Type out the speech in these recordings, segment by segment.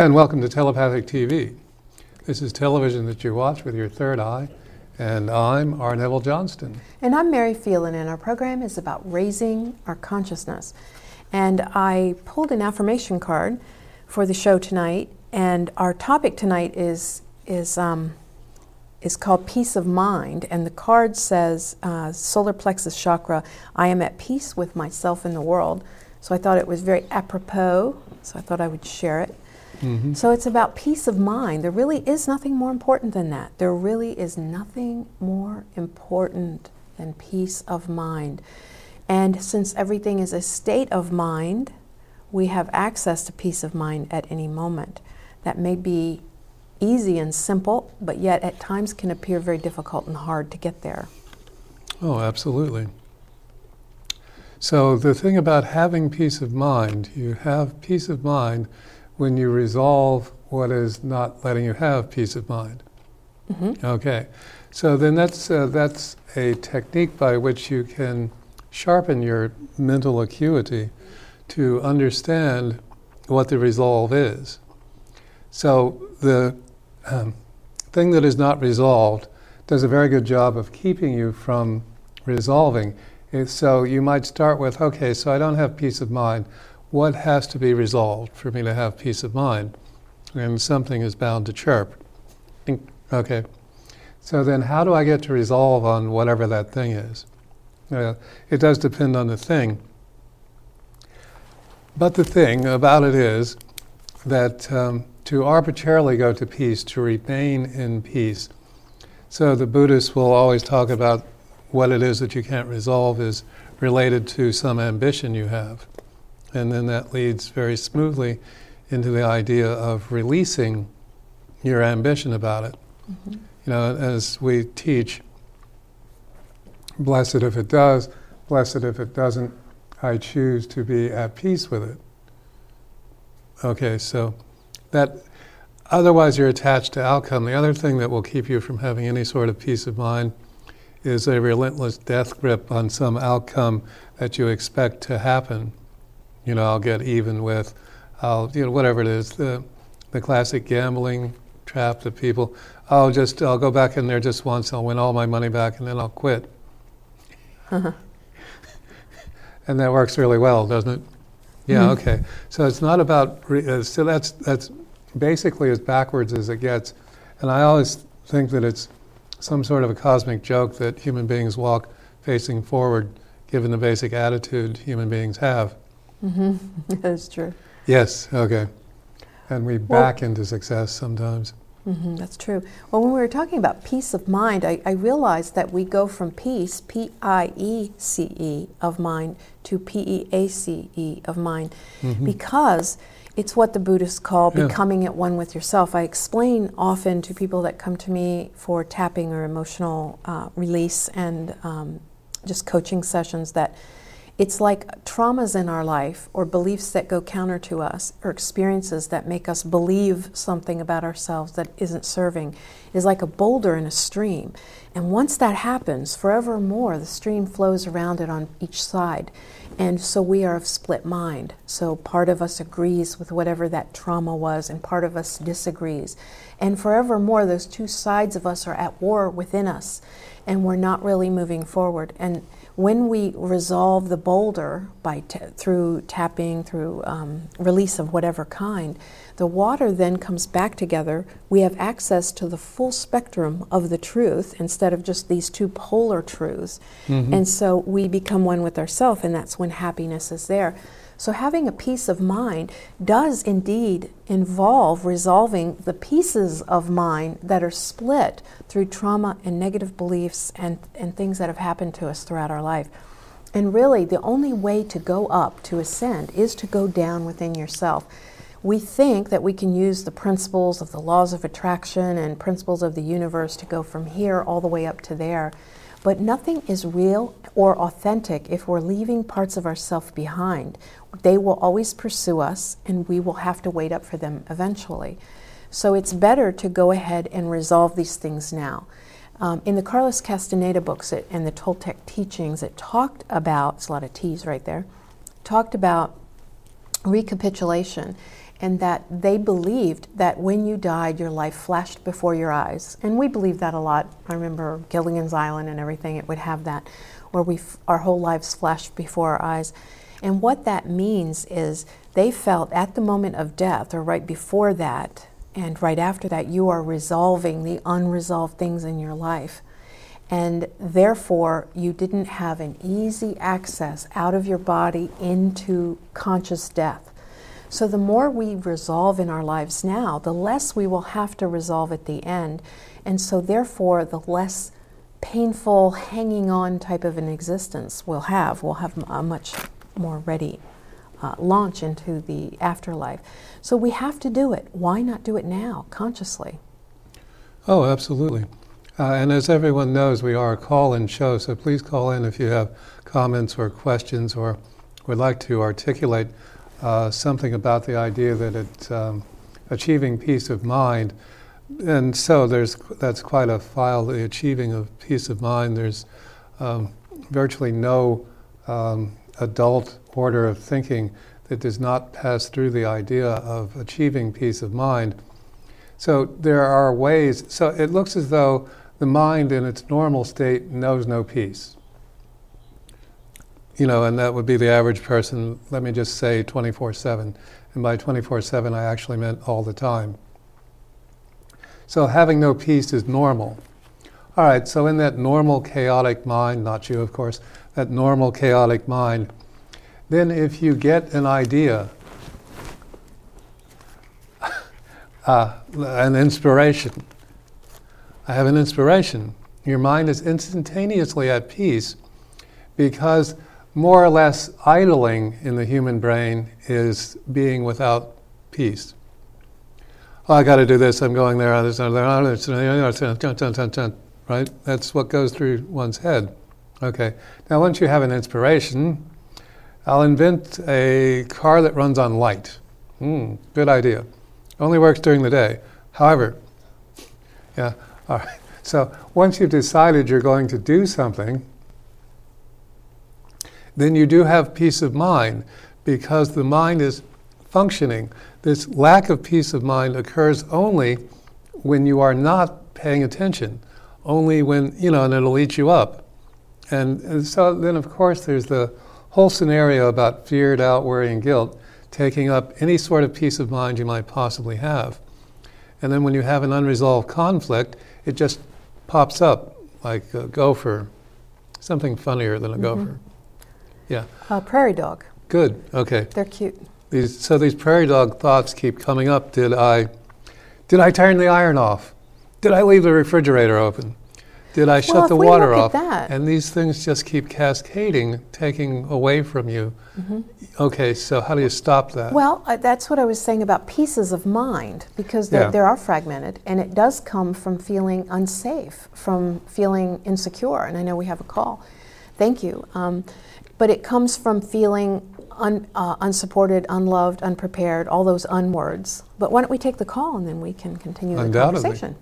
And welcome to Telepathic TV. This is television that you watch with your third eye, and I'm R. Neville Johnston. And I'm Mary Phelan, and our program is about raising our consciousness. And I pulled an affirmation card for the show tonight, and our topic tonight is is um, is called peace of mind, and the card says uh, solar plexus chakra. I am at peace with myself and the world. So I thought it was very apropos. So I thought I would share it. Mm-hmm. So it's about peace of mind. There really is nothing more important than that. There really is nothing more important than peace of mind. And since everything is a state of mind, we have access to peace of mind at any moment. That may be easy and simple, but yet at times can appear very difficult and hard to get there. Oh, absolutely. So, the thing about having peace of mind, you have peace of mind when you resolve what is not letting you have peace of mind. Mm-hmm. Okay, so then that's uh, that's a technique by which you can sharpen your mental acuity to understand what the resolve is. So the um, thing that is not resolved does a very good job of keeping you from resolving. So you might start with, okay, so I don't have peace of mind what has to be resolved for me to have peace of mind? And something is bound to chirp. Okay. So then, how do I get to resolve on whatever that thing is? Uh, it does depend on the thing. But the thing about it is that um, to arbitrarily go to peace, to remain in peace, so the Buddhists will always talk about what it is that you can't resolve is related to some ambition you have. And then that leads very smoothly into the idea of releasing your ambition about it. Mm-hmm. You know, as we teach, blessed if it does, blessed if it doesn't, I choose to be at peace with it. Okay, so that otherwise you're attached to outcome. The other thing that will keep you from having any sort of peace of mind is a relentless death grip on some outcome that you expect to happen you know, I'll get even with, I'll, you know, whatever it is, the, the classic gambling trap that people, I'll just, I'll go back in there just once, I'll win all my money back, and then I'll quit. Uh-huh. and that works really well, doesn't it? Yeah, mm-hmm. okay. So it's not about, re- uh, so that's, that's basically as backwards as it gets. And I always think that it's some sort of a cosmic joke that human beings walk facing forward, given the basic attitude human beings have. Mm-hmm. That's true. Yes, okay. And we back well, into success sometimes. Mm-hmm, that's true. Well, when we were talking about peace of mind, I, I realized that we go from peace, P I E C E, of mind, to P E A C E of mind, mm-hmm. because it's what the Buddhists call yeah. becoming at one with yourself. I explain often to people that come to me for tapping or emotional uh, release and um, just coaching sessions that it's like traumas in our life or beliefs that go counter to us or experiences that make us believe something about ourselves that isn't serving is like a boulder in a stream. And once that happens, forevermore, the stream flows around it on each side. And so we are of split mind. So part of us agrees with whatever that trauma was, and part of us disagrees. And forevermore, those two sides of us are at war within us, and we're not really moving forward. And when we resolve the boulder by t- through tapping, through um, release of whatever kind, the water then comes back together. We have access to the full spectrum of the truth instead of just these two polar truths. Mm-hmm. And so we become one with ourselves, and that's when happiness is there. So, having a peace of mind does indeed involve resolving the pieces of mind that are split through trauma and negative beliefs and, and things that have happened to us throughout our life. And really, the only way to go up, to ascend, is to go down within yourself. We think that we can use the principles of the laws of attraction and principles of the universe to go from here all the way up to there. But nothing is real or authentic if we're leaving parts of ourself behind. They will always pursue us, and we will have to wait up for them eventually. So it's better to go ahead and resolve these things now. Um, in the Carlos Castaneda books it, and the Toltec teachings, it talked about, it's a lot of T's right there, talked about recapitulation and that they believed that when you died, your life flashed before your eyes. And we believe that a lot. I remember Gilligan's Island and everything, it would have that, where we f- our whole lives flashed before our eyes. And what that means is they felt at the moment of death, or right before that, and right after that, you are resolving the unresolved things in your life. And therefore, you didn't have an easy access out of your body into conscious death. So, the more we resolve in our lives now, the less we will have to resolve at the end. And so, therefore, the less painful, hanging on type of an existence we'll have. We'll have a much more ready uh, launch into the afterlife. So, we have to do it. Why not do it now, consciously? Oh, absolutely. Uh, and as everyone knows, we are a call in show, so please call in if you have comments or questions or would like to articulate uh, something about the idea that it's um, achieving peace of mind. And so there's that's quite a file, the achieving of peace of mind. There's um, virtually no um, adult order of thinking that does not pass through the idea of achieving peace of mind. So there are ways, so it looks as though the mind in its normal state knows no peace you know, and that would be the average person, let me just say 24 7. And by 24 7, I actually meant all the time. So having no peace is normal. All right, so in that normal chaotic mind, not you, of course, that normal chaotic mind, then if you get an idea, uh, an inspiration, I have an inspiration, your mind is instantaneously at peace because more or less idling in the human brain is being without peace. Oh, I got to do this. I'm going there. Right? That's what goes through one's head. Okay. Now, once you have an inspiration, I'll invent a car that runs on light. Hmm, good idea. Only works during the day. However, yeah, all right. So once you've decided you're going to do something, then you do have peace of mind because the mind is functioning. This lack of peace of mind occurs only when you are not paying attention, only when, you know, and it'll eat you up. And, and so then, of course, there's the whole scenario about fear, doubt, worry, and guilt taking up any sort of peace of mind you might possibly have. And then when you have an unresolved conflict, it just pops up like a gopher, something funnier than a mm-hmm. gopher. Yeah. Uh, prairie dog. Good. Okay. They're cute. These, so these prairie dog thoughts keep coming up. Did I, did I turn the iron off? Did I leave the refrigerator open? Did I shut well, the water off? And these things just keep cascading, taking away from you. Mm-hmm. Okay, so how do you stop that? Well, uh, that's what I was saying about pieces of mind, because they, yeah. they are fragmented, and it does come from feeling unsafe, from feeling insecure. And I know we have a call. Thank you. Um, but it comes from feeling un, uh, unsupported, unloved, unprepared, all those unwords. But why don't we take the call and then we can continue the conversation?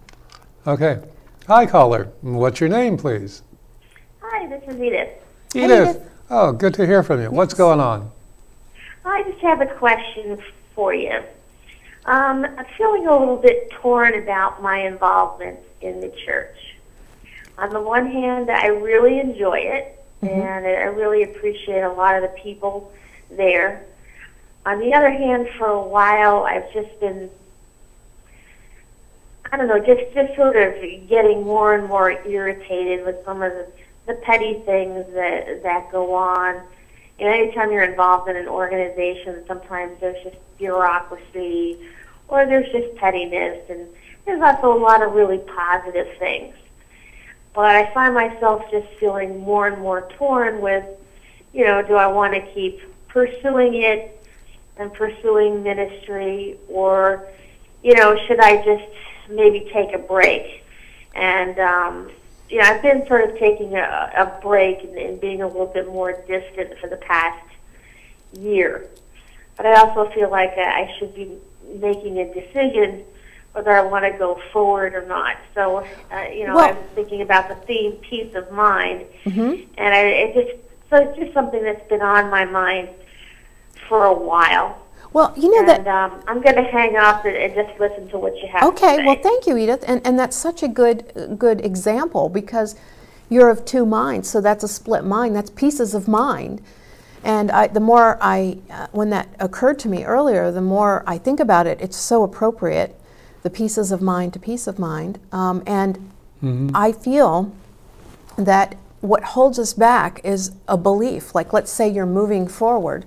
Okay. Hi, caller. What's your name, please? Hi, this is Edith. Edith. Edith. Oh, good to hear from you. Yes. What's going on? I just have a question for you. Um, I'm feeling a little bit torn about my involvement in the church. On the one hand, I really enjoy it. Mm-hmm. And I really appreciate a lot of the people there. On the other hand, for a while, I've just been, I don't know, just, just sort of getting more and more irritated with some of the, the petty things that, that go on. You know, anytime you're involved in an organization, sometimes there's just bureaucracy or there's just pettiness, and there's also a lot of really positive things. But I find myself just feeling more and more torn with, you know, do I want to keep pursuing it and pursuing ministry, or, you know, should I just maybe take a break? And, um, you know, I've been sort of taking a, a break and, and being a little bit more distant for the past year. But I also feel like I should be making a decision whether I want to go forward or not. So, uh, you know, well, I'm thinking about the theme peace of mind, mm-hmm. and I, it just so it's just something that's been on my mind for a while. Well, you know and, that. Um, I'm going to hang up and, and, just listen to what you have. Okay. Well, thank you, Edith, and and that's such a good good example because you're of two minds, so that's a split mind. That's pieces of mind. And I, the more I, uh, when that occurred to me earlier, the more I think about it, it's so appropriate, the pieces of mind to peace of mind. Um, and mm-hmm. I feel that what holds us back is a belief. Like, let's say you're moving forward,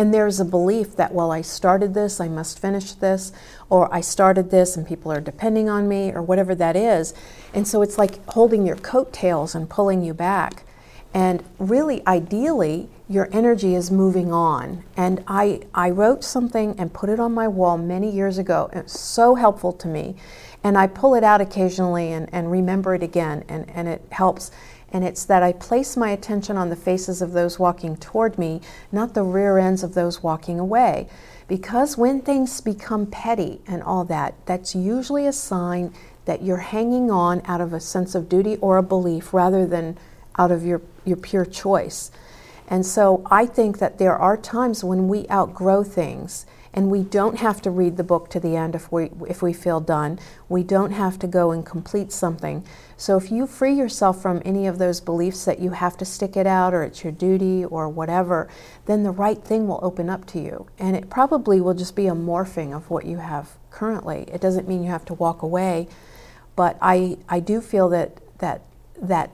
and there's a belief that, well, I started this, I must finish this, or I started this and people are depending on me, or whatever that is. And so it's like holding your coattails and pulling you back. And really, ideally, your energy is moving on. And I, I wrote something and put it on my wall many years ago. It's so helpful to me. And I pull it out occasionally and, and remember it again, and, and it helps. And it's that I place my attention on the faces of those walking toward me, not the rear ends of those walking away. Because when things become petty and all that, that's usually a sign that you're hanging on out of a sense of duty or a belief rather than out of your, your pure choice. And so I think that there are times when we outgrow things and we don't have to read the book to the end if we if we feel done. We don't have to go and complete something. So if you free yourself from any of those beliefs that you have to stick it out or it's your duty or whatever, then the right thing will open up to you. And it probably will just be a morphing of what you have currently. It doesn't mean you have to walk away, but I I do feel that that that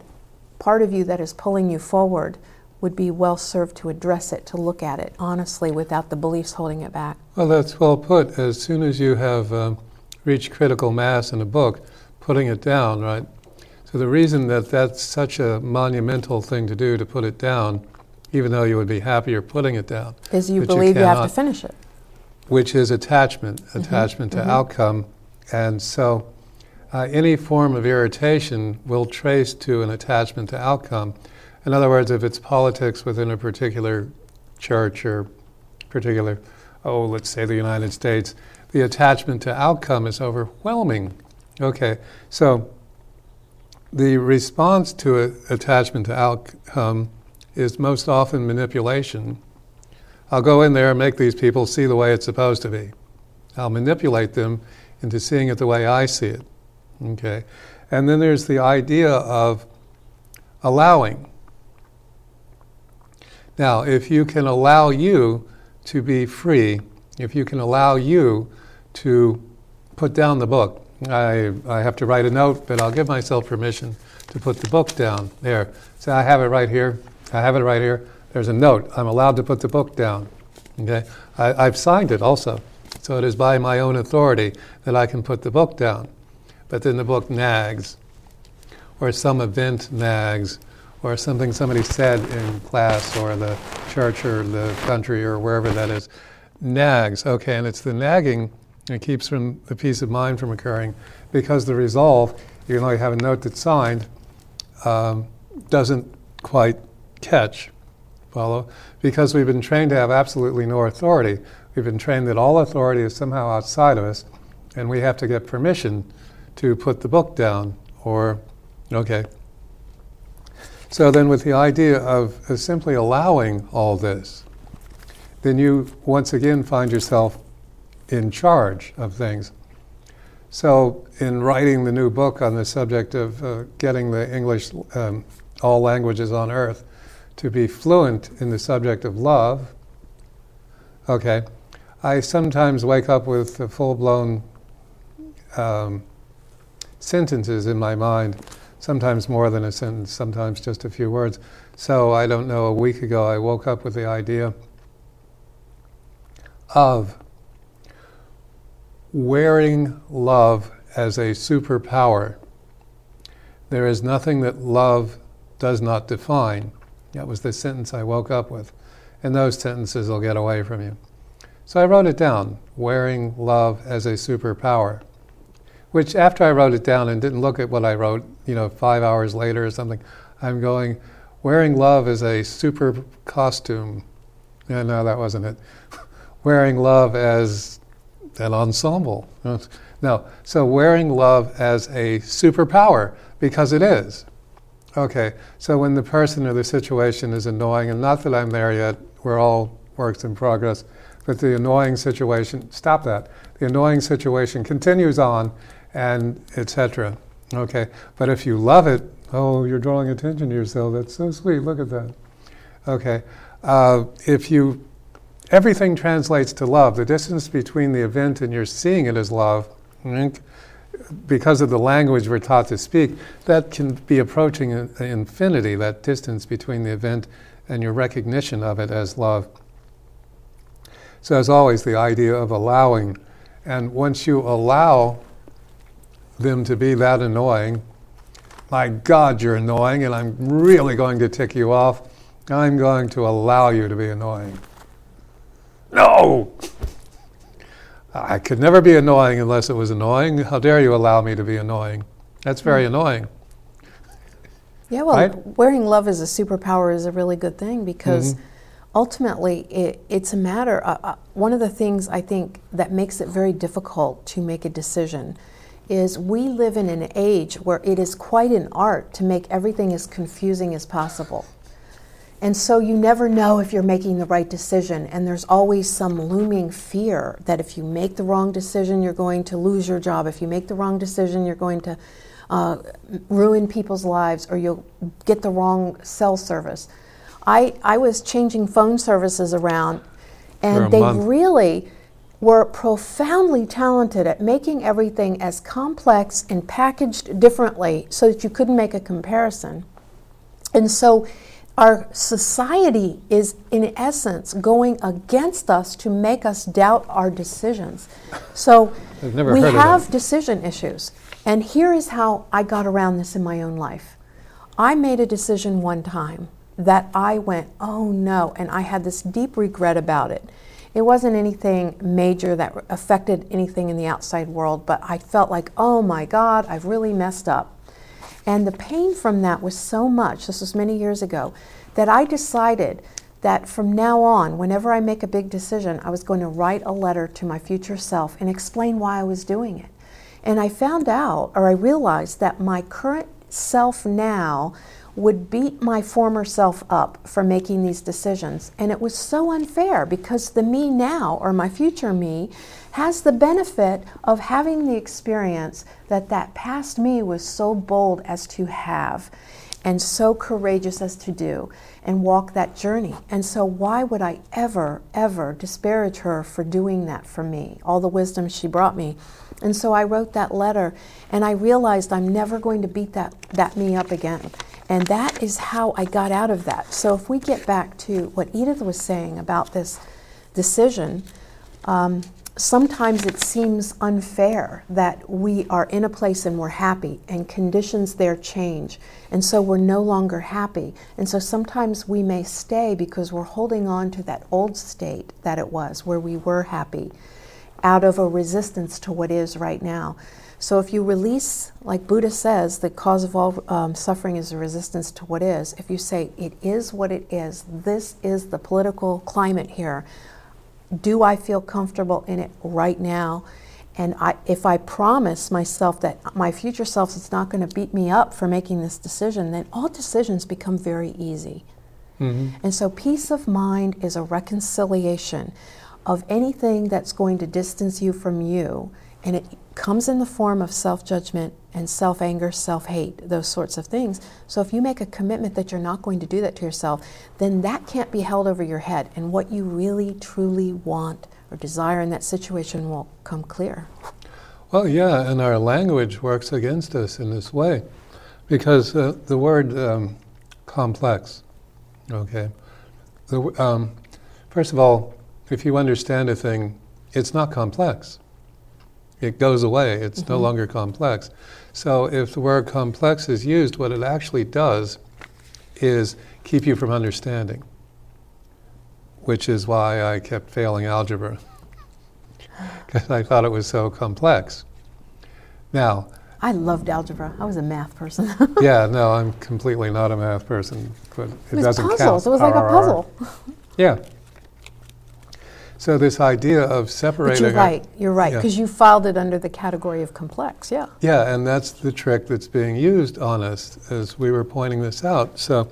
part of you that is pulling you forward would be well served to address it, to look at it honestly without the beliefs holding it back. Well, that's well put. As soon as you have um, reached critical mass in a book, putting it down, right? So the reason that that's such a monumental thing to do to put it down, even though you would be happier putting it down, is you believe you, you, have to finish it, which is attachment, mm-hmm. attachment mm-hmm. to mm-hmm. outcome, and so uh, any form of irritation will trace to an attachment to outcome. In other words, if it's politics within a particular church or particular, oh, let's say the United States, the attachment to outcome is overwhelming. Okay, so the response to a, attachment to outcome is most often manipulation. I'll go in there and make these people see the way it's supposed to be. I'll manipulate them into seeing it the way I see it. Okay, and then there's the idea of allowing. Now, if you can allow you to be free, if you can allow you to put down the book, I, I have to write a note, but I'll give myself permission to put the book down. There. So I have it right here. I have it right here. There's a note. I'm allowed to put the book down. Okay? I, have signed it also. So it is by my own authority that I can put the book down. But then the book nags, or some event nags, or something somebody said in class or the church or the country or wherever that is, nags. Okay, and it's the nagging that keeps from the peace of mind from occurring because the resolve, even though you have a note that's signed, um, doesn't quite catch. Follow? Because we've been trained to have absolutely no authority. We've been trained that all authority is somehow outside of us, and we have to get permission to put the book down. Or, okay, so then, with the idea of simply allowing all this, then you once again find yourself in charge of things. So, in writing the new book on the subject of uh, getting the English, um, all languages on earth, to be fluent in the subject of love, okay, I sometimes wake up with full blown um, sentences in my mind sometimes more than a sentence, sometimes just a few words. So I don't know, a week ago I woke up with the idea of wearing love as a superpower. There is nothing that love does not define. That was the sentence I woke up with. And those sentences will get away from you. So I wrote it down wearing love as a superpower which after I wrote it down and didn't look at what I wrote, you know, five hours later or something, I'm going, wearing love is a super costume. Yeah, no, that wasn't it. wearing love as an ensemble. No, so wearing love as a superpower, because it is. Okay, so when the person or the situation is annoying, and not that I'm there yet, we're all works in progress, but the annoying situation, stop that. The annoying situation continues on, and etc. Okay, but if you love it, oh, you're drawing attention to yourself. That's so sweet. Look at that. Okay, uh, if you everything translates to love. The distance between the event and you're seeing it as love, because of the language we're taught to speak, that can be approaching infinity, that distance between the event and your recognition of it as love. So, as always, the idea of allowing. And once you allow them to be that annoying, my God, you're annoying, and I'm really going to tick you off, I'm going to allow you to be annoying. No! I could never be annoying unless it was annoying. How dare you allow me to be annoying? That's very mm. annoying. Yeah, well, right? wearing love as a superpower is a really good thing because mm-hmm. ultimately it, it's a matter. Uh, uh, one of the things I think that makes it very difficult to make a decision is we live in an age where it is quite an art to make everything as confusing as possible. And so you never know if you're making the right decision. And there's always some looming fear that if you make the wrong decision, you're going to lose your job. If you make the wrong decision, you're going to uh, ruin people's lives or you'll get the wrong cell service. I, I was changing phone services around, and they month. really were profoundly talented at making everything as complex and packaged differently so that you couldn't make a comparison. And so our society is, in essence, going against us to make us doubt our decisions. So we have decision issues. And here is how I got around this in my own life. I made a decision one time that I went, oh no, and I had this deep regret about it. It wasn't anything major that affected anything in the outside world, but I felt like, oh my God, I've really messed up. And the pain from that was so much, this was many years ago, that I decided that from now on, whenever I make a big decision, I was going to write a letter to my future self and explain why I was doing it. And I found out, or I realized, that my current self now would beat my former self up for making these decisions. And it was so unfair because the me now, or my future me, has the benefit of having the experience that that past me was so bold as to have and so courageous as to do and walk that journey. And so, why would I ever, ever disparage her for doing that for me? All the wisdom she brought me. And so I wrote that letter and I realized I'm never going to beat that, that me up again. And that is how I got out of that. So if we get back to what Edith was saying about this decision, um, sometimes it seems unfair that we are in a place and we're happy and conditions there change. And so we're no longer happy. And so sometimes we may stay because we're holding on to that old state that it was where we were happy out of a resistance to what is right now. So if you release, like Buddha says, the cause of all um, suffering is a resistance to what is, if you say, it is what it is, this is the political climate here, do I feel comfortable in it right now? And I, if I promise myself that my future self is not going to beat me up for making this decision, then all decisions become very easy. Mm-hmm. And so, peace of mind is a reconciliation of anything that's going to distance you from you. And it comes in the form of self judgment and self anger, self hate, those sorts of things. So if you make a commitment that you're not going to do that to yourself, then that can't be held over your head. And what you really, truly want or desire in that situation will come clear. Well, yeah, and our language works against us in this way because uh, the word um, complex, okay, the, um, first of all, if you understand a thing, it's not complex it goes away. It's mm-hmm. no longer complex. So if the word complex is used, what it actually does is keep you from understanding, which is why I kept failing algebra, because I thought it was so complex. Now, I loved algebra. I was a math person. yeah, no, I'm completely not a math person. But it, it was doesn't puzzles. count. It was like a puzzle. yeah. So this idea of separating. But you're right. You're right because yeah. you filed it under the category of complex. Yeah. Yeah, and that's the trick that's being used on us as we were pointing this out. So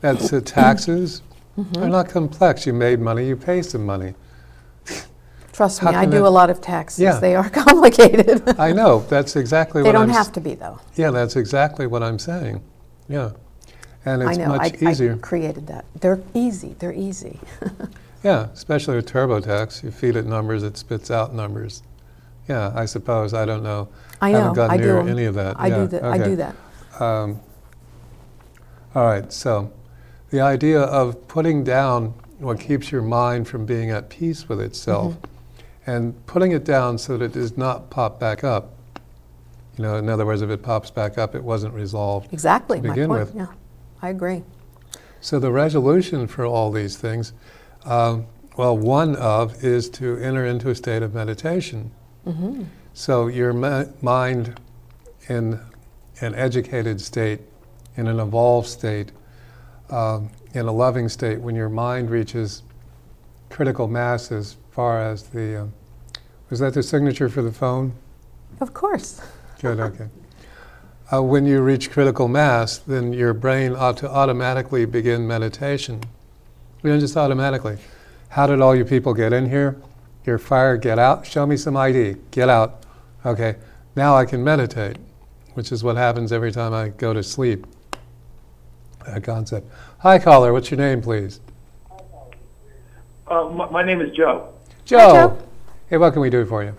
that's the taxes mm-hmm. are not complex. You made money. You pay some money. Trust How me, I do a lot of taxes. Yeah. They are complicated. I know that's exactly what i they what don't I'm. s- have to be, though. Yeah, that's exactly what I'm saying. Yeah, and I it's know. much I, easier. I created that. They're easy. They're easy. Yeah, especially with TurboTax, you feed it numbers, it spits out numbers. Yeah, I suppose. I don't know. I Haven't gotten I do any of that. I Yeah, do that. I okay. do that. Um, all right, so the idea of putting down what keeps your mind from being at peace with itself Mm-hmm. and putting it down so that it does not pop back up. You know, in other words, if it pops back up, it wasn't resolved. Exactly. to my begin point. with. Yeah, I agree. So the resolution for all these things, um, well, one of is to enter into a state of meditation. hmm So your ma- mind in an educated state, in an evolved state, um, in a loving state, when your mind reaches critical mass as far as the, um, was that the signature for the phone? Of course. Good, okay. Uh, when you reach critical mass, then your brain ought to automatically begin meditation. You know, just automatically. How did all you people get in here? You're fired, get out. Show me some ID. Get out. Okay, now I can meditate, which is what happens every time I go to sleep. That concept. Hi, caller. What's your name, please? Uh, my, my name is Joe. Joe. Joe. Hey, what can we do for you?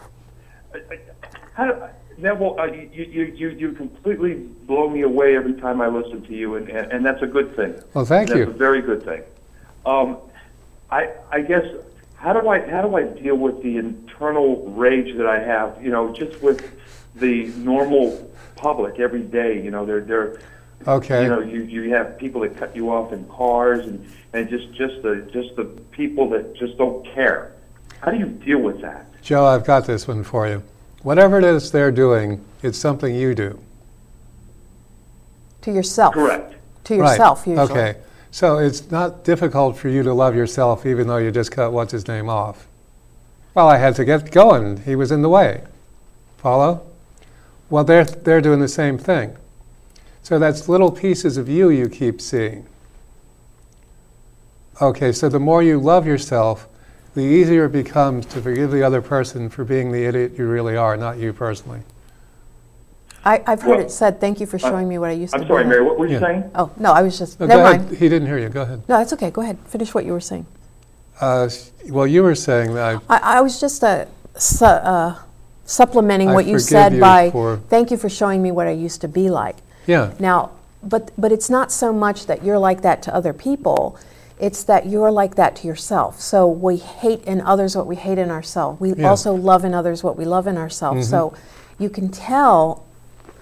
How do, Neville, uh, you, you, you, you completely blow me away every time I listen to you, and, and, and that's a good thing. Well, thank that's you. a very good thing. Um, I, I guess, how do I, how do I deal with the internal rage that I have, you know, just with the normal public every day, you know, they're, they're, Okay. you know, you, you have people that cut you off in cars and, and just, just the, just the people that just don't care. How do you deal with that? Joe, I've got this one for you. Whatever it is they're doing, it's something you do. To yourself. Correct. To yourself, right. usually. Okay. So it's not difficult for you to love yourself even though you just cut what's his name off. Well, I had to get going. He was in the way. Follow? Well, they're, they're doing the same thing. So that's little pieces of you you keep seeing. Okay, so the more you love yourself, the easier it becomes to forgive the other person for being the idiot you really are, not you personally. I, I've heard Well, it said, thank you for showing me what I used to be. I'm sorry. Mary. What were you Yeah. saying? Oh, no, I was just, No, never mind. He didn't hear you. Go ahead. No, it's okay. Go ahead. Finish what you were saying. Uh, well, you were saying that I I, I was just uh, su- uh, supplementing I what you said you by for- thank you for showing me what I used to be like. Yeah. Now, but but it's not so much that you're like that to other people; it's that you're like that to yourself. So we hate in others what we hate in ourselves. We Yeah. also love in others what we love in ourselves. So you can tell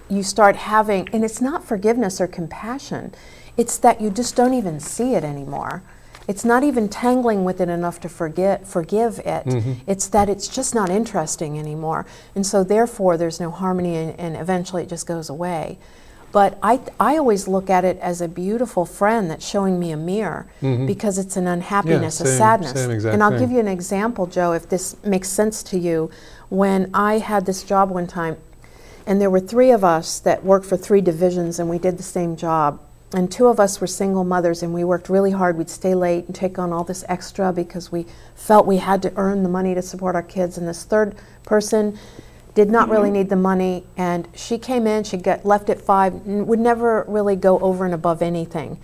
you start having, and it's not forgiveness or compassion; it's that you just don't even see it anymore. It's not even tangling with it enough to forget, forgive it. Mm-hmm. It's that it's just not interesting anymore. And so, therefore, there's no harmony, and, and eventually it just goes away. But I, I always look at it as a beautiful friend that's showing me a mirror mm-hmm. because it's an unhappiness, a same- sadness. same exact and I'll thing. give you an example, Joe, if this makes sense to you. When I had this job one time, and there were three of us that worked for three divisions, and we did the same job. And two of us were single mothers, and we worked really hard. We'd stay late and take on all this extra because we felt we had to earn the money to support our kids. And this third person did not really need the money, and she came in, she got left at five, and would never really go over and above anything.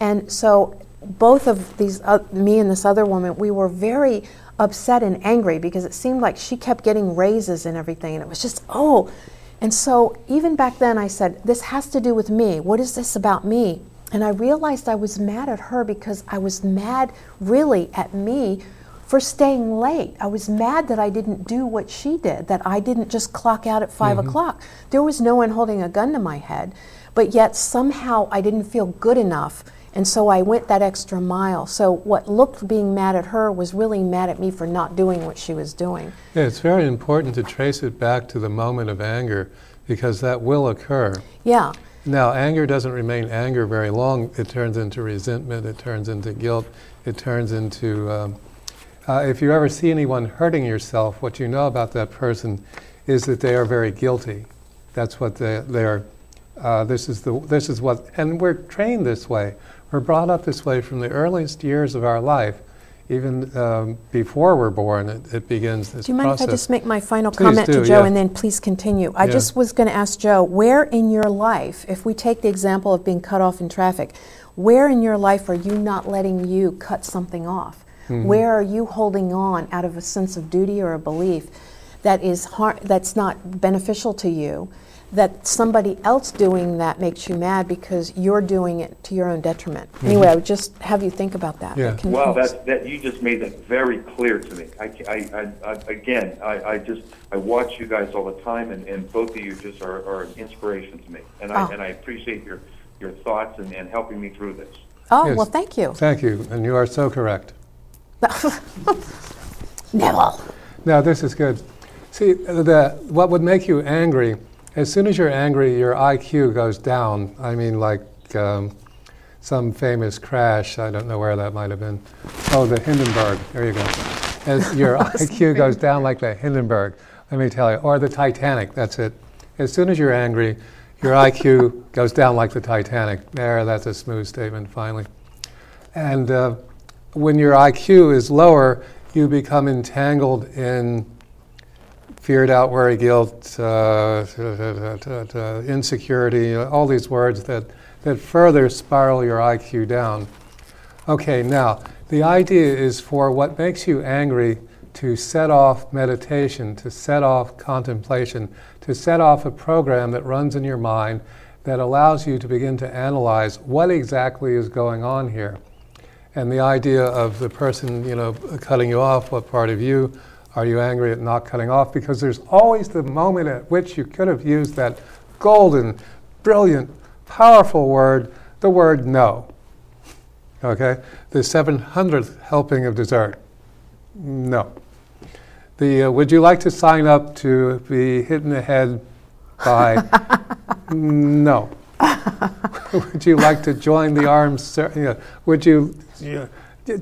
And so both of these, uh, me and this other woman, we were very upset and angry because it seemed like she kept getting raises and everything, and it was just, oh. And so even back then, I said, this has to do with me. What is this about me? And I realized I was mad at her because I was mad really at me for staying late. I was mad that I didn't do what she did, that I didn't just clock out at 5 mm-hmm. o'clock. There was no one holding a gun to my head, but yet somehow I didn't feel good enough. And so I went that extra mile. So what looked being mad at her was really mad at me for not doing what she was doing. Yeah, it's very important to trace it back to the moment of anger because that will occur. Yeah. Now, anger doesn't remain anger very long. It turns into resentment, it turns into guilt, it turns into. Um, uh, if you ever see anyone hurting yourself, what you know about that person is that they are very guilty. That's what they, they are. Uh, this is the this is what, and we're trained this way. We're brought up this way from the earliest years of our life. even um, before we're born, it, it begins this process. Do you mind process. if I just make my final Please comment do, to Joe yeah. and then please continue? I Yeah. just was going to ask Joe, where in your life, if we take the example of being cut off in traffic, where in your life are you not letting you cut something off? Mm-hmm. Where are you holding on out of a sense of duty or a belief that is har- that's not beneficial to you? That somebody else doing that makes you mad because you're doing it to your own detriment. Anyway, I would just have you think about that. Mm-hmm. Yeah. Wow, that, that you just made that very clear to me. I, I, I, I again, I, I just I watch you guys all the time, and, and both of you just are, are an inspiration to me, and I Oh. and I appreciate your your thoughts and, and helping me through this. oh, Yes. well, thank you. Thank you, and you are so correct. Neville. Now, this is good. See, the, what would make you angry, as soon as you're angry, your IQ goes down. I mean, like um, some famous crash, I don't know where that might have been. Oh, the Hindenburg, there you go. As your IQ goes down like the Hindenburg, let me tell you, or the Titanic, that's it. As soon as you're angry, your IQ goes down like the Titanic. There, that's a smooth statement, finally. And uh, when your IQ is lower, you become entangled in fear, doubt, worry, guilt, uh, insecurity, uh, all these words that, that further spiral your IQ down. Okay, now, the idea is for what makes you angry to set off meditation, to set off contemplation, to set off a program that runs in your mind that allows you to begin to analyze what exactly is going on here. And the idea of the person, you know, cutting you off, what part of you are you angry at not cutting off? Because there's always the moment at which you could have used that golden, brilliant, powerful word, the word no. Okay? The 700th helping of dessert. No. The uh, would you like to sign up to be hit in the head by no. would you like to join the arms? you know, would you yeah,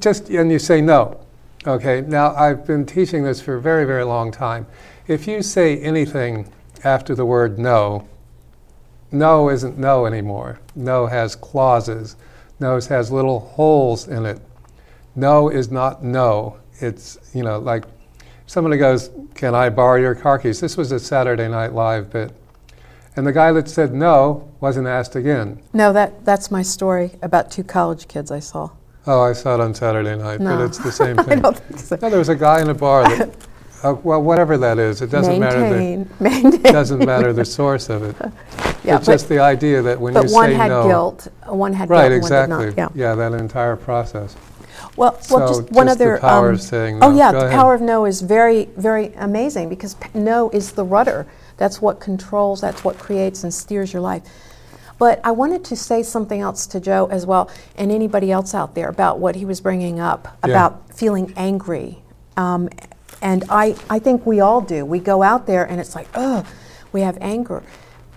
just and you say no. Okay? Now I've been teaching this for a very very long time. If you say anything after the word no, no isn't no anymore. No has clauses. No has little holes in it. No is not no. It's, you know, like somebody goes, Can I borrow your car keys? This was a Saturday Night Live bit. And the guy that said no wasn't asked again. No, that, that's my story about two college kids I saw. Oh, I saw it on Saturday night, No. but it's the same I thing. don't think so. No, there was a guy in a bar that, uh, well, whatever that is, it doesn't matter. The, maintain, maintain. doesn't matter the source of it. Yeah, it's just the idea that when you one say had no, guilt, one had right, guilt, exactly, one not. Yeah. that entire process. Well, So well, just one just other. power um, of saying Oh yeah, Go the ahead. power of no is very, very amazing because p- no is the rudder. That's what controls. That's what creates and steers your life. But I wanted to say something else to Joe as well, and anybody else out there about what he was bringing up Yeah. about feeling angry. Um, and I, I think we all do. We go out there and it's like, oh, we have anger.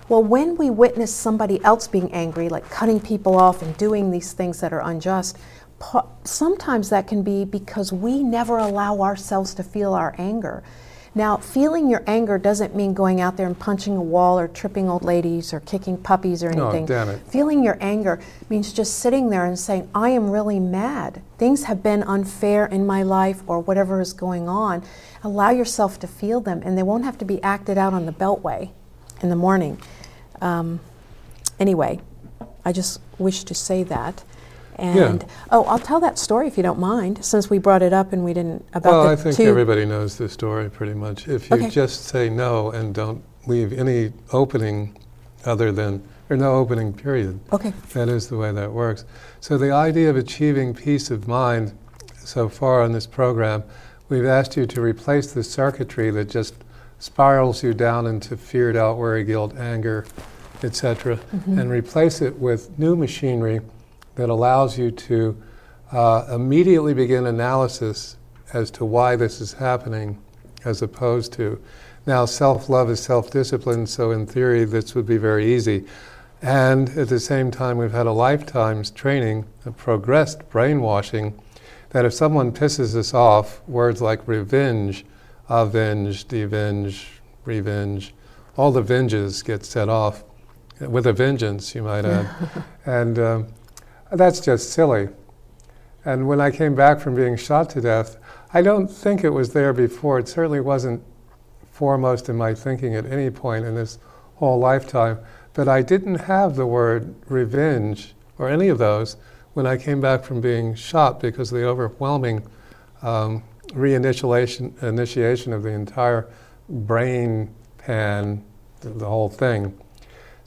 Well, when we witness somebody else being angry, like cutting people off and doing these things that are unjust, sometimes that can be because we never allow ourselves to feel our anger. Now, feeling your anger doesn't mean going out there and punching a wall or tripping old ladies or kicking puppies or No, anything. damn it. Feeling your anger means just sitting there and saying, I am really mad. Things have been unfair in my life or whatever is going on. Allow yourself to feel them, and they won't have to be acted out on the beltway in the morning. Um, anyway, I just wish to say that. And oh, I'll tell that story if you don't mind, since we brought it up and we didn't about Well, I think everybody knows the story pretty much. If you Okay. just say no and don't leave any opening other than, or no opening period, Okay. that is the way that works. So, the idea of achieving peace of mind so far on this program, we've asked you to replace the circuitry that just spirals you down into feared, doubt, worry, guilt, anger, etc., mm-hmm. and replace it with new machinery that allows you to uh, immediately begin analysis as to why this is happening, as opposed to now self love is self discipline, so in theory, this would be very easy. And at the same time, we've had a lifetime's training, a progressed brainwashing, that if someone pisses us off, words like revenge, avenge, devenge, revenge, all the venges get set off with a vengeance, you might add. and um, that's just silly. And when I came back from being shot to death, I don't think it was there before. It certainly wasn't foremost in my thinking at any point in this whole lifetime. But I didn't have the word revenge or any of those when I came back from being shot because of the overwhelming um, reinitiation initiation of the entire brain pan, the, the whole thing.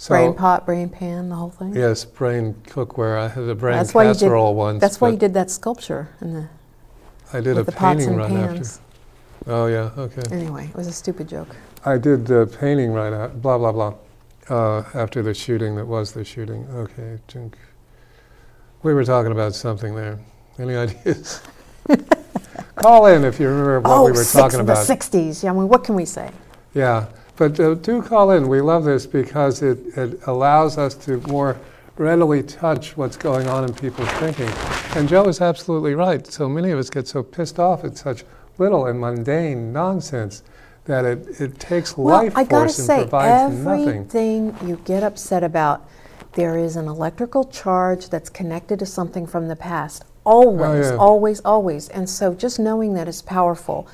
So, brain pot, brain pan, the whole thing. Yes, brain cookware. I had a brain that's casserole why did, That's why you did that sculpture in the. I did a painting right pans. after. Oh yeah, okay. Anyway, it was a stupid joke. I did the painting right after. Blah blah blah. Uh, after the shooting, that was the shooting. Okay, we were talking about something there. Any ideas? Call in if you remember what oh, we were six, talking about. The 60s. Yeah, I mean, what can we say? Yeah, but uh, do call in. We love this because it, it allows us to more readily touch what's going on in people's thinking. And Joe is absolutely right. So many of us get so pissed off at such little and mundane nonsense that it, it takes well, life I force and say, provides nothing. Everything you get upset about, there is an electrical charge that's connected to something from the past. Always, oh, yeah. always, always. And so just knowing that is powerful.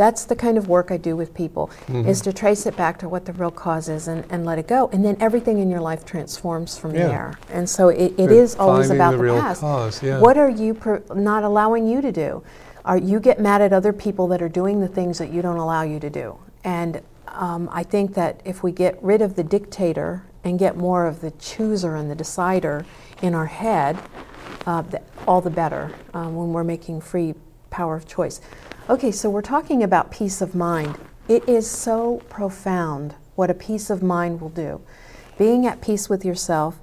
That's the kind of work I do with people, mm-hmm. is to trace it back to what the real cause is and, and let it go. And then everything in your life transforms from yeah. there. And so it, it is always about the, the past. Cause, yeah. What are you per- not allowing you to do? Are you get mad at other people that are doing the things that you don't allow you to do? And um, I think that if we get rid of the dictator and get more of the chooser and the decider in our head, uh, the, all the better um, when we're making free power of choice. Okay, so we're talking about peace of mind. It is so profound what a peace of mind will do. Being at peace with yourself.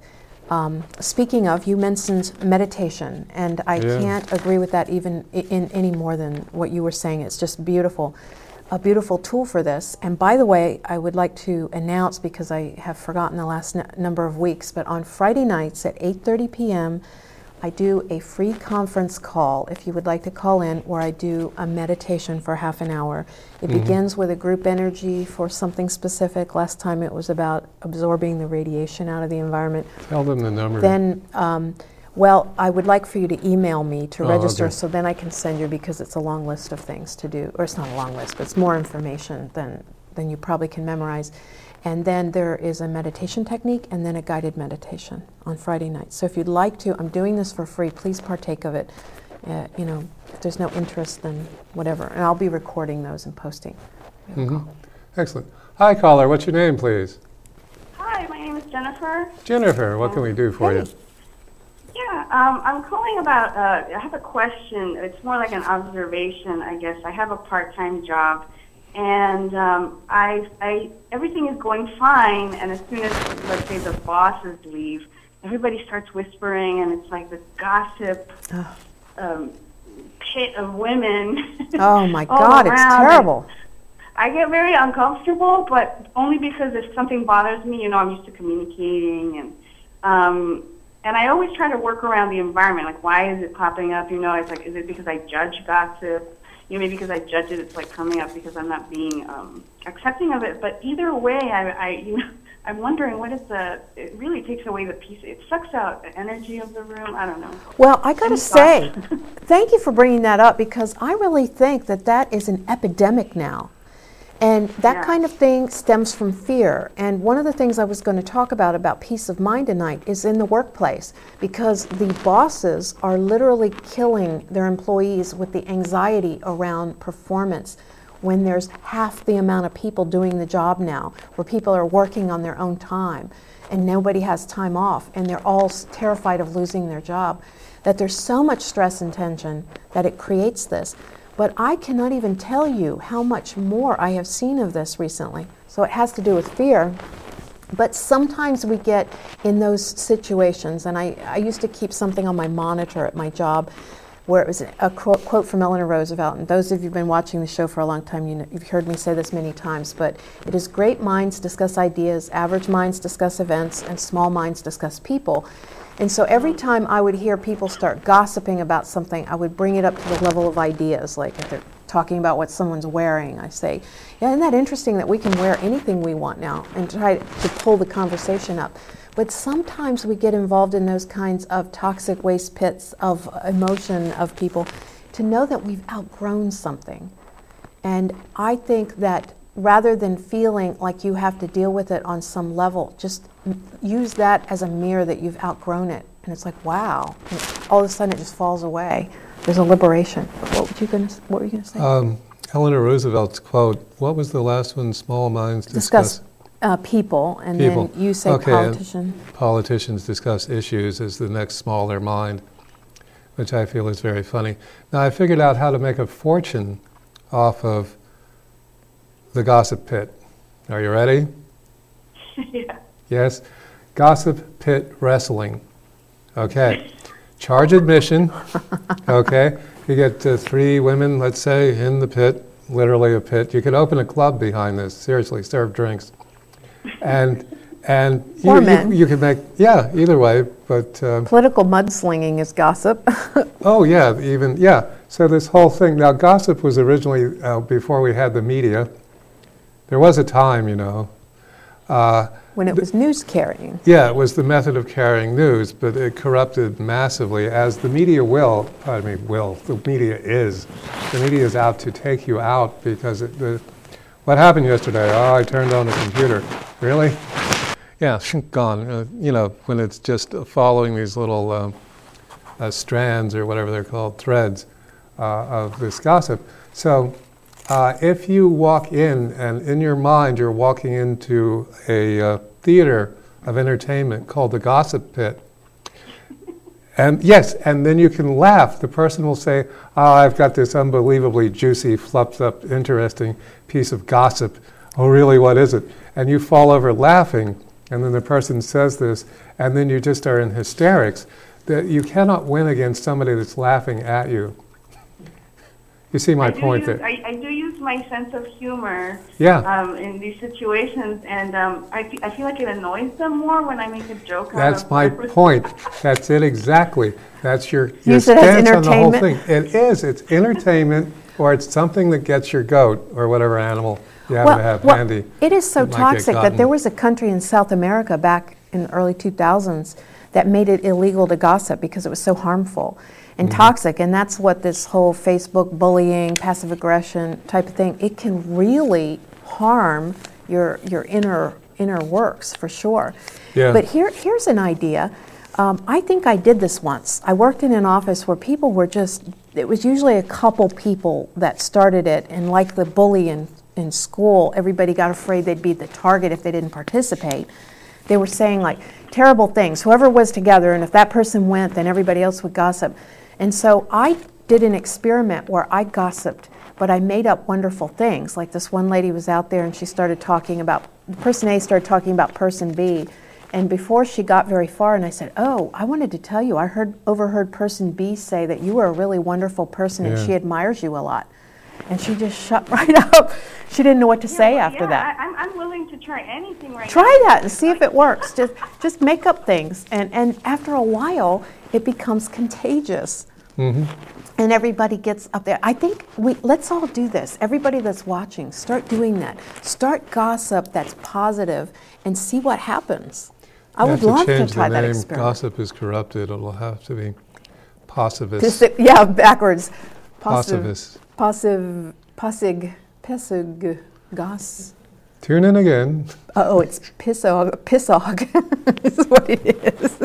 Um, speaking of, you mentioned meditation, and I yeah. can't agree with that even in, in any more than what you were saying. It's just beautiful a beautiful tool for this. And by the way, I would like to announce because I have forgotten the last n- number of weeks, but on Friday nights at 8:30 p.m. I do a free conference call if you would like to call in, where I do a meditation for half an hour. It mm-hmm. begins with a group energy for something specific. Last time it was about absorbing the radiation out of the environment. Tell them the number. Then, um, well, I would like for you to email me to oh, register okay. so then I can send you because it's a long list of things to do. Or it's not a long list, but it's more information than, than you probably can memorize. And then there is a meditation technique and then a guided meditation on Friday nights. So if you'd like to, I'm doing this for free, please partake of it. Uh, you know, if there's no interest, then whatever. And I'll be recording those and posting. Mm-hmm. Excellent. Hi, caller. What's your name, please? Hi, my name is Jennifer. Jennifer, what can we do for hey. you? Yeah, um, I'm calling about. Uh, I have a question. It's more like an observation, I guess. I have a part-time job, and um, I, I everything is going fine. And as soon as let's say the bosses leave, everybody starts whispering, and it's like this gossip um, pit of women. Oh my God, it's terrible. I get very uncomfortable, but only because if something bothers me, you know, I'm used to communicating and. Um, and I always try to work around the environment. Like, why is it popping up? You know, it's like, is it because I judge gossip? You know, maybe because I judge it, it's like coming up because I'm not being um, accepting of it. But either way, I, I you know, I'm wondering what is the. It really takes away the peace. It sucks out the energy of the room. I don't know. Well, I got to say, thank you for bringing that up because I really think that that is an epidemic now. And that yeah. kind of thing stems from fear. And one of the things I was going to talk about about peace of mind tonight is in the workplace because the bosses are literally killing their employees with the anxiety around performance when there's half the amount of people doing the job now, where people are working on their own time and nobody has time off and they're all terrified of losing their job. That there's so much stress and tension that it creates this. But I cannot even tell you how much more I have seen of this recently. So it has to do with fear. But sometimes we get in those situations, and I, I used to keep something on my monitor at my job where it was a quote, from Eleanor Roosevelt. And those of you who've been watching the show for a long time, you know, you've heard me say this many times. But it is great minds discuss ideas, average minds discuss events, and small minds discuss people. And so every time I would hear people start gossiping about something, I would bring it up to the level of ideas. Like if they're talking about what someone's wearing, I say, Yeah, isn't that interesting that we can wear anything we want now and try to pull the conversation up? But sometimes we get involved in those kinds of toxic waste pits of emotion of people to know that we've outgrown something. And I think that rather than feeling like you have to deal with it on some level, just use that as a mirror that you've outgrown it. And it's like, wow. And all of a sudden it just falls away. There's a liberation. What, were you gonna, what were you going to say? Um, Eleanor Roosevelt's quote, what was the last one? Small minds discuss, Discuss uh, people, and People. then you say Okay, politician. politicians discuss issues as the next smaller mind, which I feel is very funny. Now, I figured out how to make a fortune off of the gossip pit. Are you ready? yeah. Yes? Gossip pit wrestling. Okay. Charge admission. Okay. You get uh, three women, let's say, in the pit, literally a pit. You could open a club behind this. Seriously, serve drinks. And and you, Or you, you could make yeah either way. But um, Political mudslinging is gossip. oh yeah, even yeah. So this whole thing now, gossip was originally uh, before we had the media. There was a time, you know. Uh, when it was news carrying. Yeah, it was the method of carrying news, but it corrupted massively, as the media will, pardon me, will, the media is. The media is out to take you out because it, the, what happened yesterday? Oh, I turned on the computer. Really? Yeah, gone. Uh, you know, when it's just following these little um, uh, strands or whatever they're called, threads uh, of this gossip. So uh, if you walk in and in your mind you're walking into a uh, theater of entertainment called the Gossip Pit, and yes, and then you can laugh. The person will say, "Oh, I've got this unbelievably juicy, fluffed up, interesting piece of gossip. Oh, really? What is it?" And you fall over laughing, and then the person says this, and then you just are in hysterics. That you cannot win against somebody that's laughing at you. You see my I point use, there? I, I do use my sense of humor Yeah. um, in these situations, and um, I, I feel like it annoys them more when I make a joke. out That's of my their point. That's it exactly. That's your, your Use stance on the whole thing. It is. It's entertainment, or it's something that gets your goat or whatever animal you happen to have well, handy. It is so that toxic that there was a country in South America back in the early 2000s that made it illegal to gossip because it was so harmful and Mm-hmm. toxic. And that's what this whole Facebook bullying, passive aggression type of thing, it can really harm your, your inner, inner works for sure. Yeah. But here, here's an idea. Um, I think I did this once. I worked in an office where people were just, it was usually a couple people that started it, and like the bully in, in school, everybody got afraid they'd be the target if they didn't participate. They were saying like terrible things. Whoever was together, and if that person went, then everybody else would gossip. And so I did an experiment where I gossiped, but I made up wonderful things. Like this one lady was out there and she started talking about, person A started talking about person B. And before she got very far, and I said, Oh, I wanted to tell you, I heard, overheard person B say that you were a really wonderful person and she admires you a lot. And she just shut right up. She didn't know what to say well, after yeah, that. I, I'm, I'm willing to try anything right now. Try that and see if it works. Just just make up things, and and after a while, it becomes contagious. And everybody gets up there. I think we let's all do this. Everybody that's watching, start doing that. Start gossip that's positive, and see what happens. I You would love to change try the that experiment. Gossip is corrupted. It'll have to be positivist. Yeah, backwards. Positivist. Positive. Posig. Pisig. Goss. Tune in again. Oh, it's pissog. Pissog is what it is.